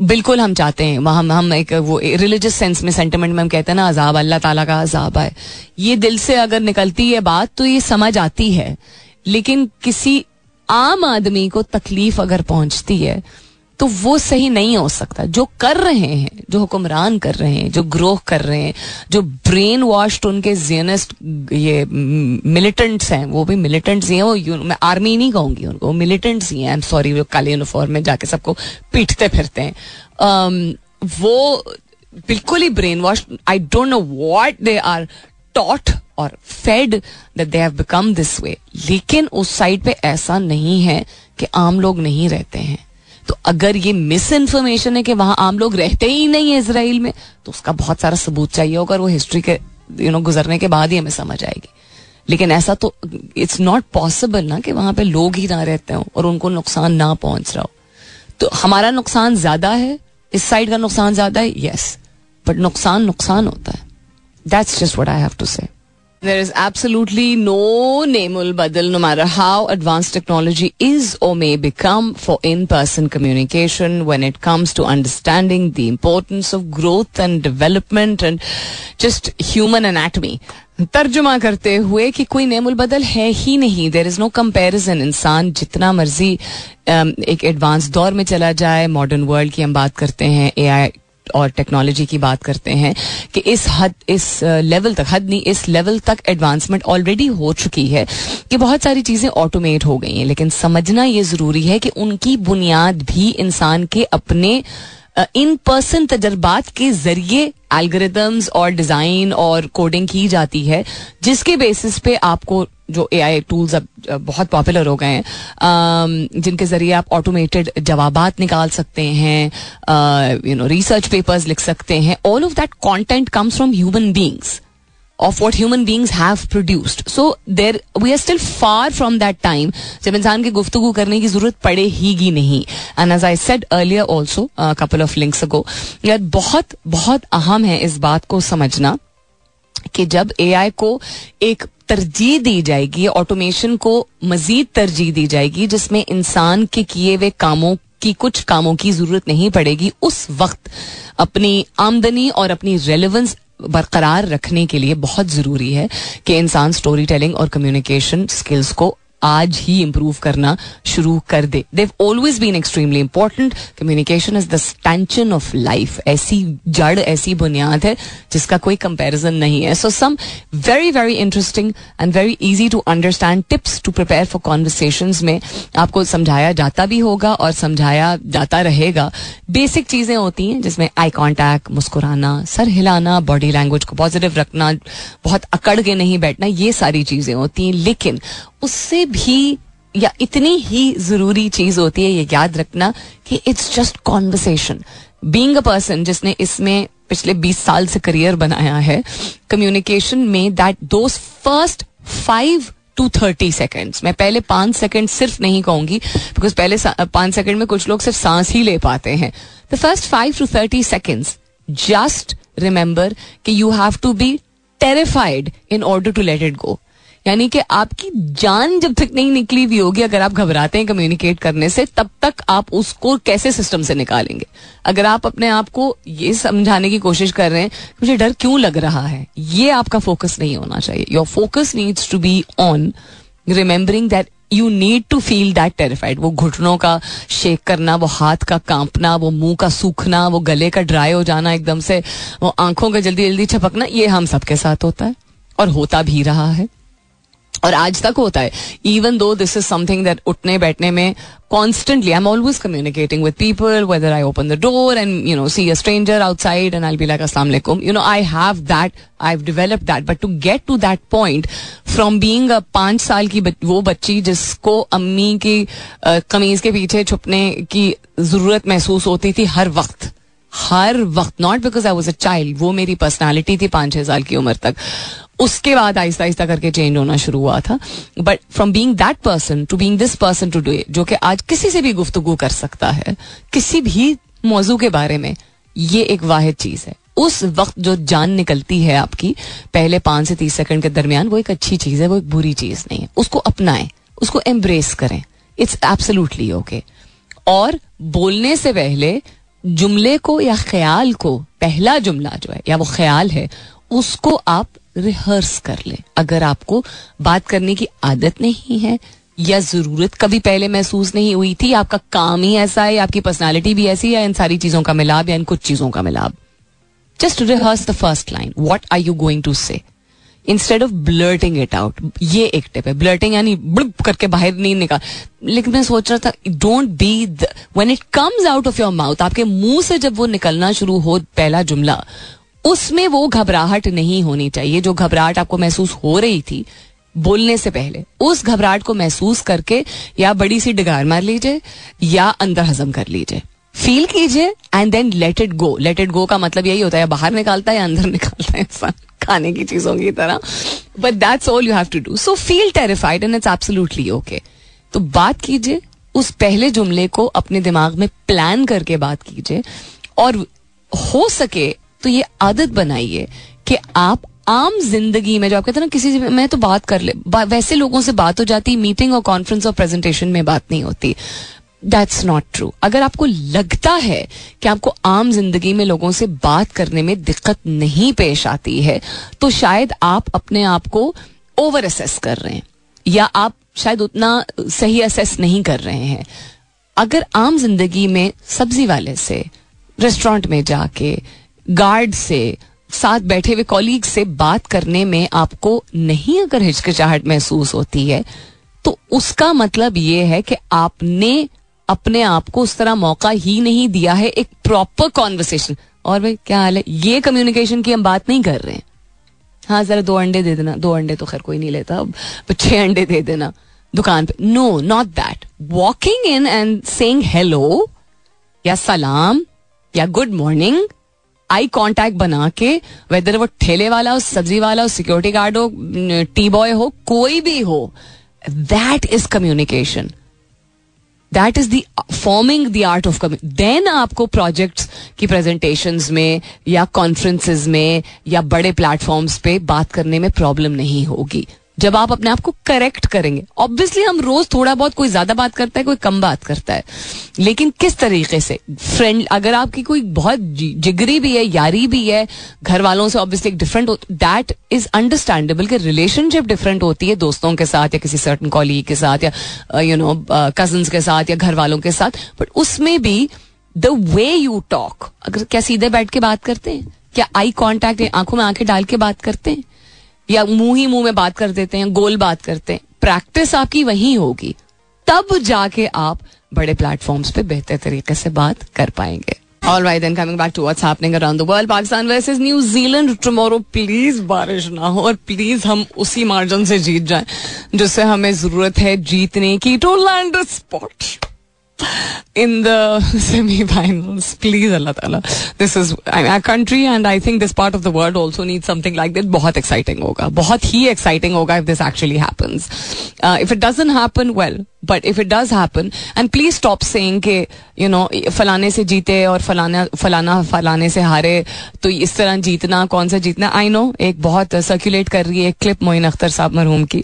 बिल्कुल हम चाहते हैं हम हम एक वो रिलीजियस सेंस में सेंटिमेंट में हम कहते हैं ना, अजाब, अल्लाह ताला का अजाब है ये दिल से अगर निकलती है बात तो ये समझ आती है। लेकिन किसी आम आदमी को तकलीफ़ अगर पहुँचती है तो वो सही नहीं हो सकता। जो कर रहे हैं जो हुक्मरान कर रहे हैं जो ग्रोह कर रहे हैं जो ब्रेन वॉश्ड उनके जियनिस्ट ये मिलिटेंट्स हैं वो भी मिलिटेंट्स ही हैं वो मैं आर्मी नहीं कहूँगी उनको मिलिटेंट्स ही हैं। आई एम सॉरी वो काले यूनिफॉर्म में जाके सबको पीटते फिरते हैं। um, वो बिल्कुल ही brainwash I don't know what they are taught और fed that they have become this way लेकिन उस साइड पे ऐसा नहीं है कि आम लोग नहीं रहते हैं। तो अगर ये मिस इन्फॉर्मेशन है कि वहाँ आम लोग रहते ही नहीं है इसराइल में तो उसका बहुत सारा सबूत चाहिए होगा वो हिस्ट्री के यू नो गुजरने के बाद ही हमें समझ आएगी। लेकिन ऐसा तो इट्स नॉट पॉसिबल ना कि वहाँ पे लोग ही ना रहते हो और उनको नुकसान ना पहुँच रहा हो। तो हमारा नुकसान ज़्यादा है, इस साइड का नुकसान ज़्यादा है यस बट नुकसान नुकसान होता है। That's just what I have to say There is absolutely no namal badal, no matter how advanced technology is or may become for in-person communication when it comes to understanding the importance of growth and development and just human anatomy. तर्जुमा करते हुए कि कोई नेमुल बदल है ही नहीं देर is no comparison इंसान जितना मर्जी एक एडवांस दौर में चला जाए मॉडर्न वर्ल्ड की हम बात करते हैं ए आई और टेक्नोलॉजी की बात करते हैं कि इस हद, इस लेवल तक, हद नहीं, इस लेवल तक एडवांसमेंट ऑलरेडी हो चुकी है कि बहुत सारी चीज़ें ऑटोमेट हो गई हैं। लेकिन समझना ये ज़रूरी है कि उनकी बुनियाद भी इंसान के अपने इन पर्सन तजर्बात के ज़रिए एल्गोरिदम्स और डिज़ाइन और कोडिंग की जाती है, जिसके बेसिस पे आपको जो ए आई टूल्स अब बहुत पॉपुलर हो गए हैं जिनके ज़रिए आप ऑटोमेटेड जवाब निकाल सकते हैं यू नो रिसर्च पेपर्स लिख सकते हैं all of that content comes from human beings of what human beings have produced. So, there, we are still far from that time, जब इंसान की गुफ्तगु करने की ज़रूरत पड़े ही नहीं and as I said earlier also couple of links ago यार बहुत बहुत अहम है इस बात को समझना कि जब एआई को एक तरजीह दी जाएगी ऑटोमेशन को मजीद तरजीह दी जाएगी, जिसमें इंसान के किए हुए कामों की कुछ कामों की ज़रूरत नहीं पड़ेगी, उस वक्त अपनी आमदनी और अपनी रेलिवेंस बरकरार रखने के लिए बहुत ज़रूरी है कि इंसान स्टोरी टेलिंग और कम्युनिकेशन स्किल्स को आज ही इंप्रूव करना शुरू कर दे। They've always been extremely important communication is the stanchion of life ऐसी जड़, ऐसी बुनियाद है जिसका कोई कंपेरिजन नहीं है। So some very very interesting and very easy to understand tips to prepare for conversation में आपको समझाया जाता भी होगा और समझाया जाता रहेगा। बेसिक चीज़ें होती हैं जिसमें आई कॉन्टैक्ट मुस्कुराना, सर हिलाना बॉडी लैंग्वेज को पॉजिटिव रखना, बहुत अकड़ के नहीं बैठना, ये सारी चीज़ें होती हैं। लेकिन उससे भी या इतनी ही ज़रूरी चीज़ होती है, ये याद रखना कि it's just conversation being a person जिसने इसमें पिछले 20 साल से करियर बनाया है कम्युनिकेशन में that those first five to thirty seconds मैं पहले पाँच सेकेंड सिर्फ़ नहीं कहूँगी बिकॉज़ पहले पाँच सेकेंड में कुछ लोग सिर्फ़ सांस ही ले पाते हैं. The first five to thirty seconds just remember कि you have to be terrified in order to let it go यानी कि आपकी जान जब तक नहीं निकली हुई होगी, अगर आप घबराते हैं कम्युनिकेट करने से, तब तक आप उसको कैसे सिस्टम से निकालेंगे? अगर आप अपने आप को ये समझाने की कोशिश कर रहे हैं मुझे डर क्यों लग रहा है, ये आपका फोकस नहीं होना चाहिए। Your focus needs to be on remembering that you need to feel that terrified वो घुटनों का शेक करना, वो हाथ का कांपना, वो मुँह का सूखना, वो गले का ड्राई हो जाना एकदम से, वो आँखों का जल्दी जल्दी छपकना, ये हम सबके साथ होता है और होता भी रहा है। और आज तक होता है। Even though this is something that उठने बैठने में constantly I am always communicating with people whether I open the door and you know see a stranger outside and I be like अस्सलाम you know I have that I have develop that but to get to that point from being a पाँच साल की वो बच्ची जिसको अम्मी की कमीज के पीछे छुपने की ज़रूरत महसूस होती थी हर वक्त हर वक्त not because I was a child वो मेरी पर्सनैलिटी थी पाँच छह साल की उम्र तक। उसके बाद आहिस्ता आहिस्ता करके चेंज होना शुरू हुआ था। But from being that person to being this person to do जो कि आज किसी से भी गुफ्तगु कर सकता है, किसी भी मौजू के बारे में, ये एक वाहिद चीज़ है। उस वक्त जो जान निकलती है आपकी, पहले पाँच से तीस सेकंड के दरमियान, वो एक अच्छी चीज़ है, वो एक बुरी चीज़ नहीं है। उसको अपनाएँ, उसको एम्ब्रेस करें। इट्स एब्सोल्युटली ओके और बोलने से पहले, जुमले को या ख्याल को, पहला जुमला जो है, या वो ख्याल है, उसको आप रिहर्स कर ले। अगर आपको बात करने की आदत नहीं है या ज़रूरत कभी पहले महसूस नहीं हुई थी, आपका काम ही ऐसा है, आपकी पर्सनालिटी भी ऐसी है, इन सारी चीज़ों का मिलाप या इन कुछ चीज़ों का मिलाप। Just rehearse the first line what are you going to say instead of blurting it out ये एक टिप है। ब्लर्टिंग यानी ब्लप करके बाहर नहीं निकाल। लेकिन मैं सोच रहा था don't be when it comes out of your mouth आपके मुँह से जब वो निकलना शुरू हो, पहला जुमला उसमें वो घबराहट नहीं होनी चाहिए, जो घबराहट आपको महसूस हो रही थी बोलने से पहले। उस घबराहट को महसूस करके या बड़ी सी डिगार मार लीजिए या अंदर हजम कर लीजिए। फील कीजिए and then let it go let it go का मतलब यही होता है बाहर निकालता है या अंदर निकालता है इंसान, खाने की चीज़ों की तरह। But that's all you have to do so feel terrified and it's absolutely okay तो बात कीजिए, उस पहले जुमले को अपने दिमाग में प्लान करके बात कीजिए और हो सके तो ये आदत बनाइए कि आप आम ज़िंदगी में, जो आप कहते हैं ना, किसी मैं तो बात कर ले वैसे लोगों से बात हो जाती मीटिंग और कॉन्फ्रेंस और प्रेजेंटेशन में बात नहीं होती। दैट्स नॉट ट्रू अगर आपको लगता है कि आपको आम ज़िंदगी में लोगों से बात करने में दिक्कत नहीं पेश आती है तो शायद आप अपने आप को ओवर असेस कर रहे हैं। या आप शायद उतना सही असेस नहीं कर रहे हैं। अगर आम ज़िंदगी में सब्ज़ी वाले से रेस्टोरेंट में जाके गार्ड से, साथ बैठे हुए कॉलीग से बात करने में आपको नहीं अगर हिचकिचाहट महसूस होती है तो उसका मतलब ये है कि आपने अपने आप को उस तरह मौका ही नहीं दिया है एक प्रॉपर कॉन्वर्सेशन और भाई, क्या हाल है? ये कम्युनिकेशन की हम बात नहीं कर रहे हैं। हाँ जरा दो अंडे दे देना। दो अंडे तो खैर कोई नहीं लेता अब। छह अंडे दे देना दुकान पे। No not that walking in and saying hello या सलाम या गुड मॉर्निंग आई कांटेक्ट बना के वेदर वो ठेले वाला हो, सब्ज़ी वाला हो सिक्योरिटी गार्ड हो टी बॉय हो, कोई भी हो that is communication that is forming the art of then आपको प्रोजेक्ट्स की प्रेजेंटेशन में, या कॉन्फ्रेंसेज में, या बड़े प्लेटफॉर्म्स पे बात करने में प्रॉब्लम नहीं होगी. जब आप अपने आप को करेक्ट करेंगे। ऑब्वियसली हम रोज थोड़ा बहुत कोई ज़्यादा बात करता है, कोई कम बात करता है। लेकिन किस तरीके से? फ्रेंड अगर आपकी कोई बहुत जिगरी भी है, यारी भी है घर वालों से ऑब्वियसली एक डिफरेंट दैट इज़ अंडरस्टैंडेबल कि रिलेशनशिप डिफरेंट होती है दोस्तों के साथ या किसी सर्टन कॉलीग के साथ या यू नो कज़न के साथ या घर वालों के साथ। बट उसमें भी द वे यू टॉक अगर क्या सीधे बैठ के बात करते हैं? क्या आई कॉन्टैक्ट आँखों में आँखें डाल के बात करते हैं? या मुँह ही मुँह में बात कर देते हैं गोल बात करते हैं प्रैक्टिस आपकी वही होगी। तब जाके आप बड़े प्लेटफॉर्म्स पे बेहतर तरीके से बात कर पाएँगे। All right, then coming back to what's happening around the world, Pakistan versus New Zealand. Tomorrow. Please बारिश ना हो और प्लीज़ हम उसी मार्जिन से जीत जाएँ जिससे हमें ज़रूरत है जीतने की। To land spot in the semi-finals. Please, Allah Ta'ala. This is our country and I think this part of the world also needs something like that. बहुत exciting होगा. बहुत ही exciting होगा if this actually happens. Uh, if it doesn't happen, well, but if it does happen and please stop saying के you know फलाने से जीते और फलाना फलाना, फलाने से हारे तो इस तरह जीतना, कौन सा जीतना? आई नो एक बहुत सर्कुलेट कर रही है एक क्लिप मोइन अख्तर साहब मरहूम की।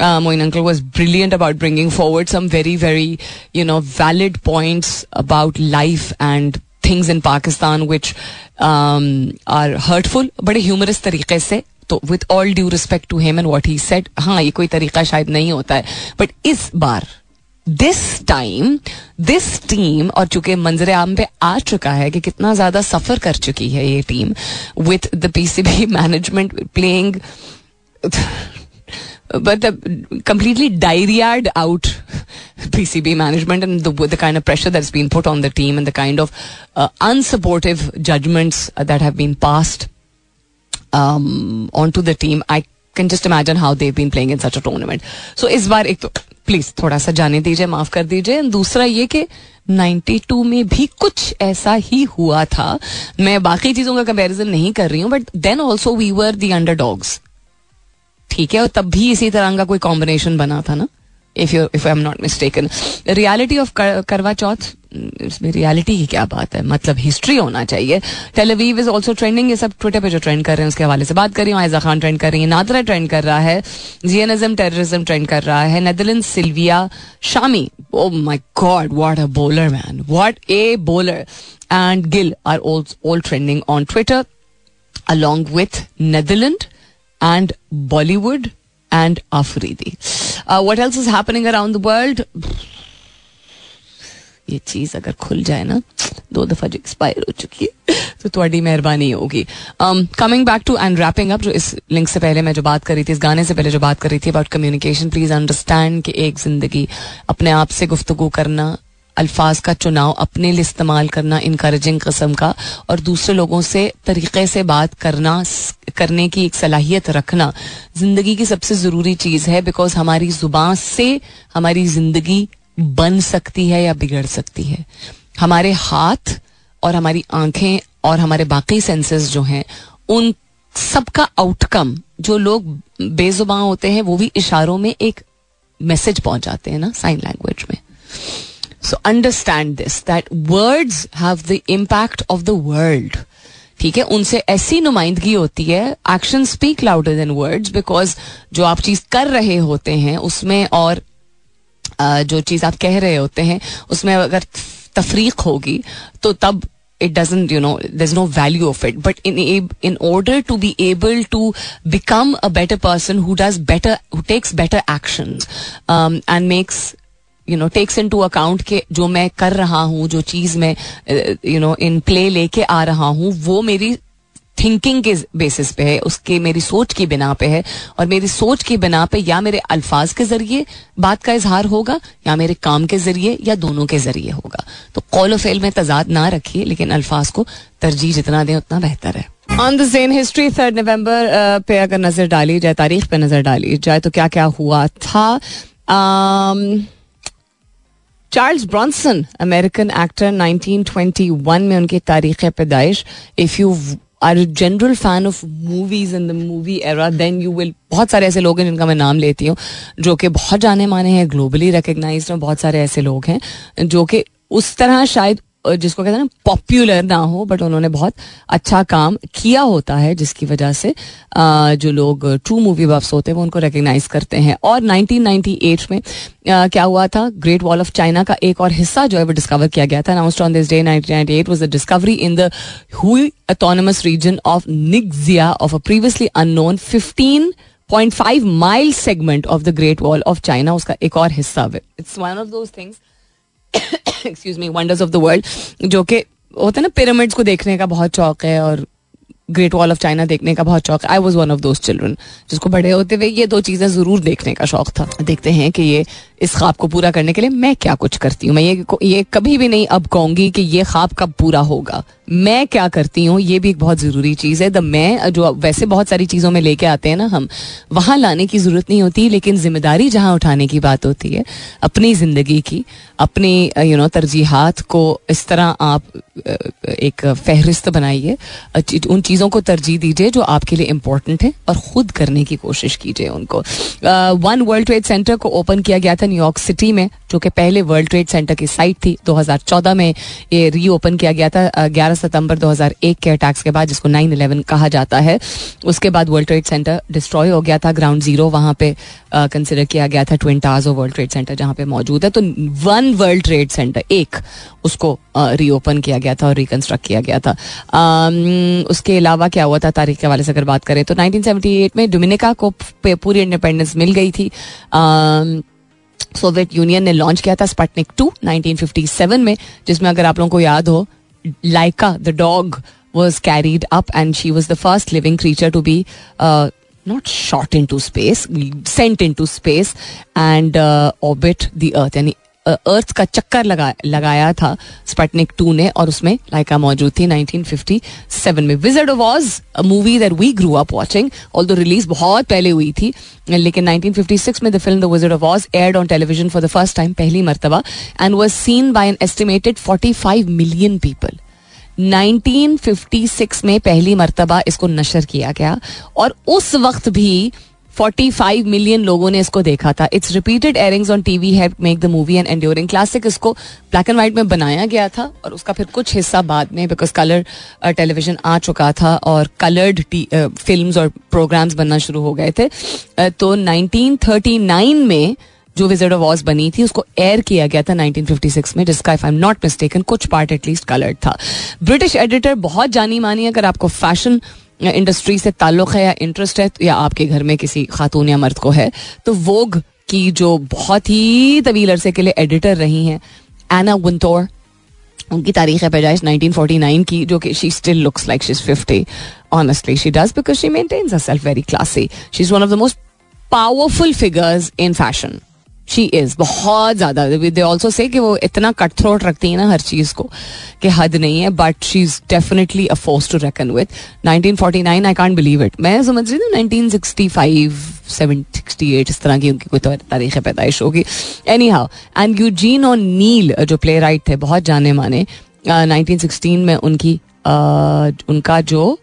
Moin uncle was brilliant about bringing forward some very very you know valid points about life and things in Pakistan which are hurtful बड़े ह्यूमरस तरीके से तो with all due respect to him and what he said हाँ ये कोई तरीका शायद नहीं होता है। बट इस बार दिस टाइम दिस टीम और चूँकि मंजर आम पे आ चुका है कि कितना ज़्यादा सफ़र कर चुकी है ये team with the P C B management playing but completely derailed out PCB management and the kind of pressure that been put on the team and the kind of unsupportive judgments that have been passed on to the team I can just imagine how they been playing in such a tournament so इस बार एक तो please थोड़ा सा जाने दीजिए, माफ़ कर दीजिए। दूसरा ये कि 92 में भी कुछ ऐसा ही हुआ था। मैं बाकी चीज़ों का कंपैरिजन नहीं कर रही हूँ but then also we were the underdogs ठीक है, और तब भी इसी तरह का कोई कॉम्बिनेशन बना था ना? If you if I am not mistaken reality of Karwa Chauth इसमें रियलिटी की क्या बात है? मतलब हिस्ट्री होना चाहिए। टेलीवीव इज़ ऑल्सो ट्रेंडिंग ये सब ट्विटर पे जो ट्रेंड कर रहे हैं उसके हवाले से बात कर रही हूँ। आयजा खान ट्रेंड कर रही है नादरा ट्रेंड कर रहा है जियनिज्म टेररिज्म ट्रेंड कर रहा है Netherland Silvia Shami oh my God what a bowler man what a bowler and Gill are all trending on Twitter along Netherlands and Bollywood and Afridi. Uh, what else is happening around the world? ये चीज़ अगर खुल जाए ना, दो दफ़ा जो expire हो चुकी है तो थोड़ी मेहरबानी होगी। Coming back to and wrapping up जो इस लिंक से पहले मैं जो बात कर रही थी, इस गाने से पहले जो बात कर रही थी अबाउट कम्युनिकेशन प्लीज़ अंडरस्टैंड कि एक ज़िंदगी, अपने आप से गुफ्तगु करना, अल्फाज का चुनाव, अपने लिए इस्तेमाल करना इनकरेजिंग कस्म का, और दूसरे लोगों से तरीके से बात करना करने की एक सलाहियत रखना, ज़िंदगी की सबसे ज़रूरी चीज़ है बिकॉज़ हमारी ज़ुबान से हमारी ज़िंदगी बन सकती है या बिगड़ सकती है। हमारे हाथ और हमारी आँखें और हमारे बाकी सेंसेस जो हैं, उन सबका आउटकम जो लोग बेजुबान होते हैं, वो भी इशारों में एक मैसेज पहुंचाते हैं ना साइन लैंग्वेज में। So understand this that words have the impact of the world ठीक है, उनसे ऐसी नुमाइंदगी होती है action speak louder than words because जो आप चीज़ कर रहे होते हैं, उसमें और जो चीज़ आप कह रहे होते हैं, उसमें अगर तफरीक होगी तो तब it doesn't you know does no value of it but in in order to be able to become a better person who does better who takes better action and makes you know takes into account के जो मैं कर रहा हूँ जो चीज़ मैं you know in play लेके आ रहा हूँ वो मेरी थिंकिंग के बेसिस पे है, उसके, मेरी सोच की बिना पे है, और मेरी सोच की बिना पे या मेरे अल्फाज के ज़रिए बात का इजहार होगा, या मेरे काम के ज़रिए, या दोनों के ज़रिए होगा। तो कॉल फेल में तजाद ना रखिए, लेकिन अल्फाज को तरजीह जितना दें, उतना बेहतर है। On the same history third November पे अगर नज़र डाली जाए, तारीख पे नज़र डाली जाए तो क्या क्या हुआ था? चार्ल्स ब्रॉन्सन अमेरिकन एक्टर 1921 में उनकी तारीख पैदाइश। If you are general fan of movies in the movie era then you will बहुत सारे ऐसे लोग हैं जिनका मैं नाम लेती हूँ, जो कि बहुत जाने माने हैं ग्लोबली रिकग्नाइज बहुत सारे ऐसे लोग हैं, जो कि उस तरह शायद जिसको कहते हैं ना पॉपुलर ना हो बट उन्होंने बहुत अच्छा काम किया होता है, जिसकी वजह से जो लोग ट्रू मूवी बफ्स होते हैं, वो उनको रिकग्नाइज करते हैं। और 1998 में क्या हुआ था? ग्रेट वॉल ऑफ़ चाइना का एक और हिस्सा जो है, वो डिस्कवर किया गया था announced on this day 1998 was the discovery in the Hui autonomous region of Ningxia of a previously unknown 15.5 mile segment of the Great Wall of China उसका एक और हिस्सा it's one of those things excuse me wonders of the world जो कि होता है ना pyramids को देखने का बहुत शौक है और ग्रेट वॉल ऑफ़ चाइना देखने का बहुत शौक है। I was one of those children जिसको बड़े होते हुए ये दो चीज़ें ज़रूर देखने का शौक था। देखते हैं कि ये इस ख्वाब को पूरा करने के लिए मैं क्या कुछ करती हूँ। मैं ये ये कभी भी नहीं अब कहूँगी कि ये ख्वाब कब पूरा होगा। मैं क्या करती हूँ, ये भी एक बहुत ज़रूरी चीज़ है। द मैं, जो वैसे बहुत सारी चीज़ों में लेके आते हैं ना हम, वहाँ लाने की ज़रूरत नहीं होती, लेकिन ज़िम्मेदारी जहाँ उठाने की बात होती है, अपनी ज़िंदगी की, अपनी यू नो तरजीहत को इस तरह आप एक फहरिस्त बनाइए उन चीज़ों को तरजीह दीजिए जो आपके लिए इम्पोर्टेंट है और ख़ुद करने की कोशिश कीजिए उनको। वन वर्ल्ड ट्रेड सेंटर को ओपन किया गया था न्यूयॉर्क सिटी में, जो कि पहले वर्ल्ड ट्रेड सेंटर की साइट थी। 2014 में ये रीओपन किया गया था 11 सितंबर 2001 के अटैक्स के बाद, जिसको 9/11 कहा जाता है, उसके बाद वर्ल्ड ट्रेड सेंटर डिस्ट्रॉय हो गया था ग्राउंड ज़ीरो वहाँ पे कंसिडर किया गया था twin towers of World Trade Center जहाँ पे मौजूद है। तो वन वर्ल्ड ट्रेड सेंटर एक, उसको रीओपन किया गया था और रिकंस्ट्रक्ट किया गया था। उसके अलावा क्या हुआ था, तारीख के हवाले से अगर बात करें तो 1978 में डोमिनिका को पूरी इंडिपेंडेंस मिल गई थी। सोवियत यूनियन ने लॉन्च किया था स्पटनिक टू 1957 में, जिसमें अगर आप लोगों को याद हो Laika, the dog, was carried up, and she was the first living creature to be uh, not shot into space, sent into space and uh, orbit the Earth. And अर्थ का चक्कर लगा, लगाया था स्पटनिक टू ने और उसमें लाइका मौजूद थी 1957 में। Wizard of Oz movie that we grew up watching although release बहुत पहले हुई थी, लेकिन 1956 में the film the wizard of Oz aired on television for the first time पहली मरतबा and was seen by an estimated 45 million people 1956 में पहली मरतबा इसको नशर किया गया और उस वक्त भी 45 मिलियन लोगों ने इसको देखा था। Its repeated airings on TV have make the movie an enduring classic इसको ब्लैक एंड व्हाइट में बनाया गया था और उसका फिर कुछ हिस्सा बाद में बिकॉज़ कलर टेलीविज़न आ चुका था और कलर्ड फ़िल्म और प्रोग्राम्स बनना शुरू हो गए थे। Uh, तो 1939 में जो विज़िट ऑफ़ वॉज़ बनी थी उसको एयर किया गया था 1956 में जिसका if I am not mistaken कुछ पार्ट एटलीस्ट कलर्ड था। ब्रिटिश एडिटर बहुत जानी मानी अगर आपको फ़ैशन इंडस्ट्री से ताल्लुक है या इंटरेस्ट है, या आपके घर में किसी खातून या मर्द को है तो वोग की जो बहुत ही तवील अरसे के लिए एडिटर रही हैं एना विंटोर उनकी तारीख है पैदाइश 1949 की, जो कि she still looks like she is 50 honestly she does because she maintains herself very classy she is one of the most powerful figures in fashion she is बहुत ज़्यादा। दे ऑल्सो से कि वो इतना कट थ्रोट रखती है ना हर चीज़ को कि हद नहीं है but she is definitely a force to reckon with 1949 I can't believe it मैं समझ रही हूँ 1965 768 इस तरह की उनकी कोई तो तारीख पैदाइश होगी। एनी हाउ एंड यूजीन और नील जो प्ले राइट थे, बहुत जाने माने नाइनटीन सिक्सटीन में उनकी उनका जो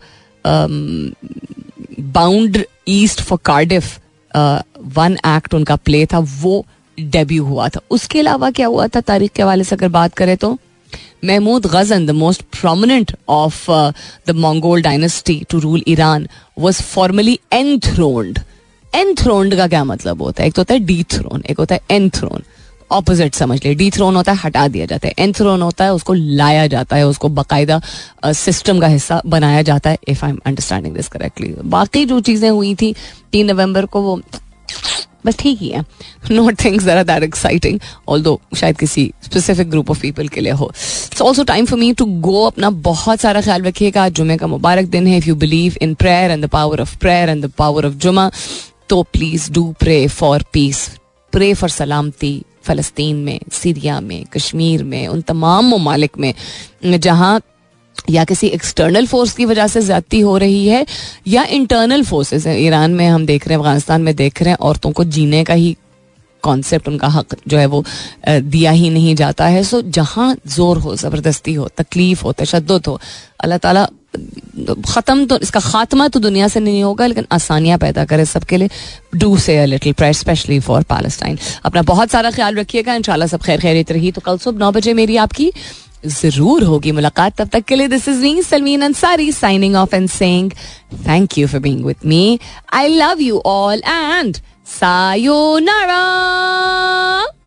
bound east for Cardiff one act उनका प्ले था, वो डेब्यू हुआ था। उसके अलावा क्या हुआ था तारीख के हवाले से अगर बात करें तो? Mahmud Ghazan the most prominent of the Mongol dynasty to rule Iran was formally enthroned enthroned का क्या मतलब होता है? एक तो होता है डी थ्रोन एक होता है एनथ्रोन ऑपोजिट समझ ले। डी थ्रोन होता है, हटा दिया जाता है। एन थ्रोन होता है, उसको लाया जाता है, उसको बाकायदा सिस्टम का हिस्सा बनाया जाता है if I am understanding this correctly बाकी जो चीज़ें हुई थी, तीन नवंबर को वो, बस ठीक ही है। Not things are that exciting although शायद किसी स्पेसिफिक ग्रुप ऑफ़ पीपल के लिए हो। It's also time for me to go अपना बहुत सारा ख्याल रखिएगा। आज जुमे का मुबारक दिन है if you believe in prayer and the power of prayer and the power of Jumma तो please do pray for peace pray for सलामती फ़लस्तीन में, सीरिया में, कश्मीर में, उन तमाम ममालिक में, जहाँ या किसी एक्सटर्नल फोर्स की वजह से ज्यादती हो रही है, या इंटरनल फोर्सेस ईरान में हम देख रहे हैं, अफ़गानिस्तान में देख रहे हैं, औरतों को जीने का ही कॉन्सेप्ट उनका हक जो है वो दिया ही नहीं जाता है। सो जहाँ ज़ोर हो, ज़बरदस्ती हो, तकलीफ़ हो तशद हो, अल्लाह ताला ख़त्म तो इसका खात्मा तो दुनिया से नहीं होगा, लेकिन आसानियाँ पैदा करे सबके लिए। Do say little prayer specially for Palestine अपना बहुत सारा ख्याल रखिएगा, इंशाल्लाह सब खैर खैरियत रही तो कल सुबह नौ बजे मेरी आपकी ज़रूर होगी मुलाकात। तब तक के लिए this is me Salmeen Ansari signing off and saying thank you for being with me I love you all and sayonara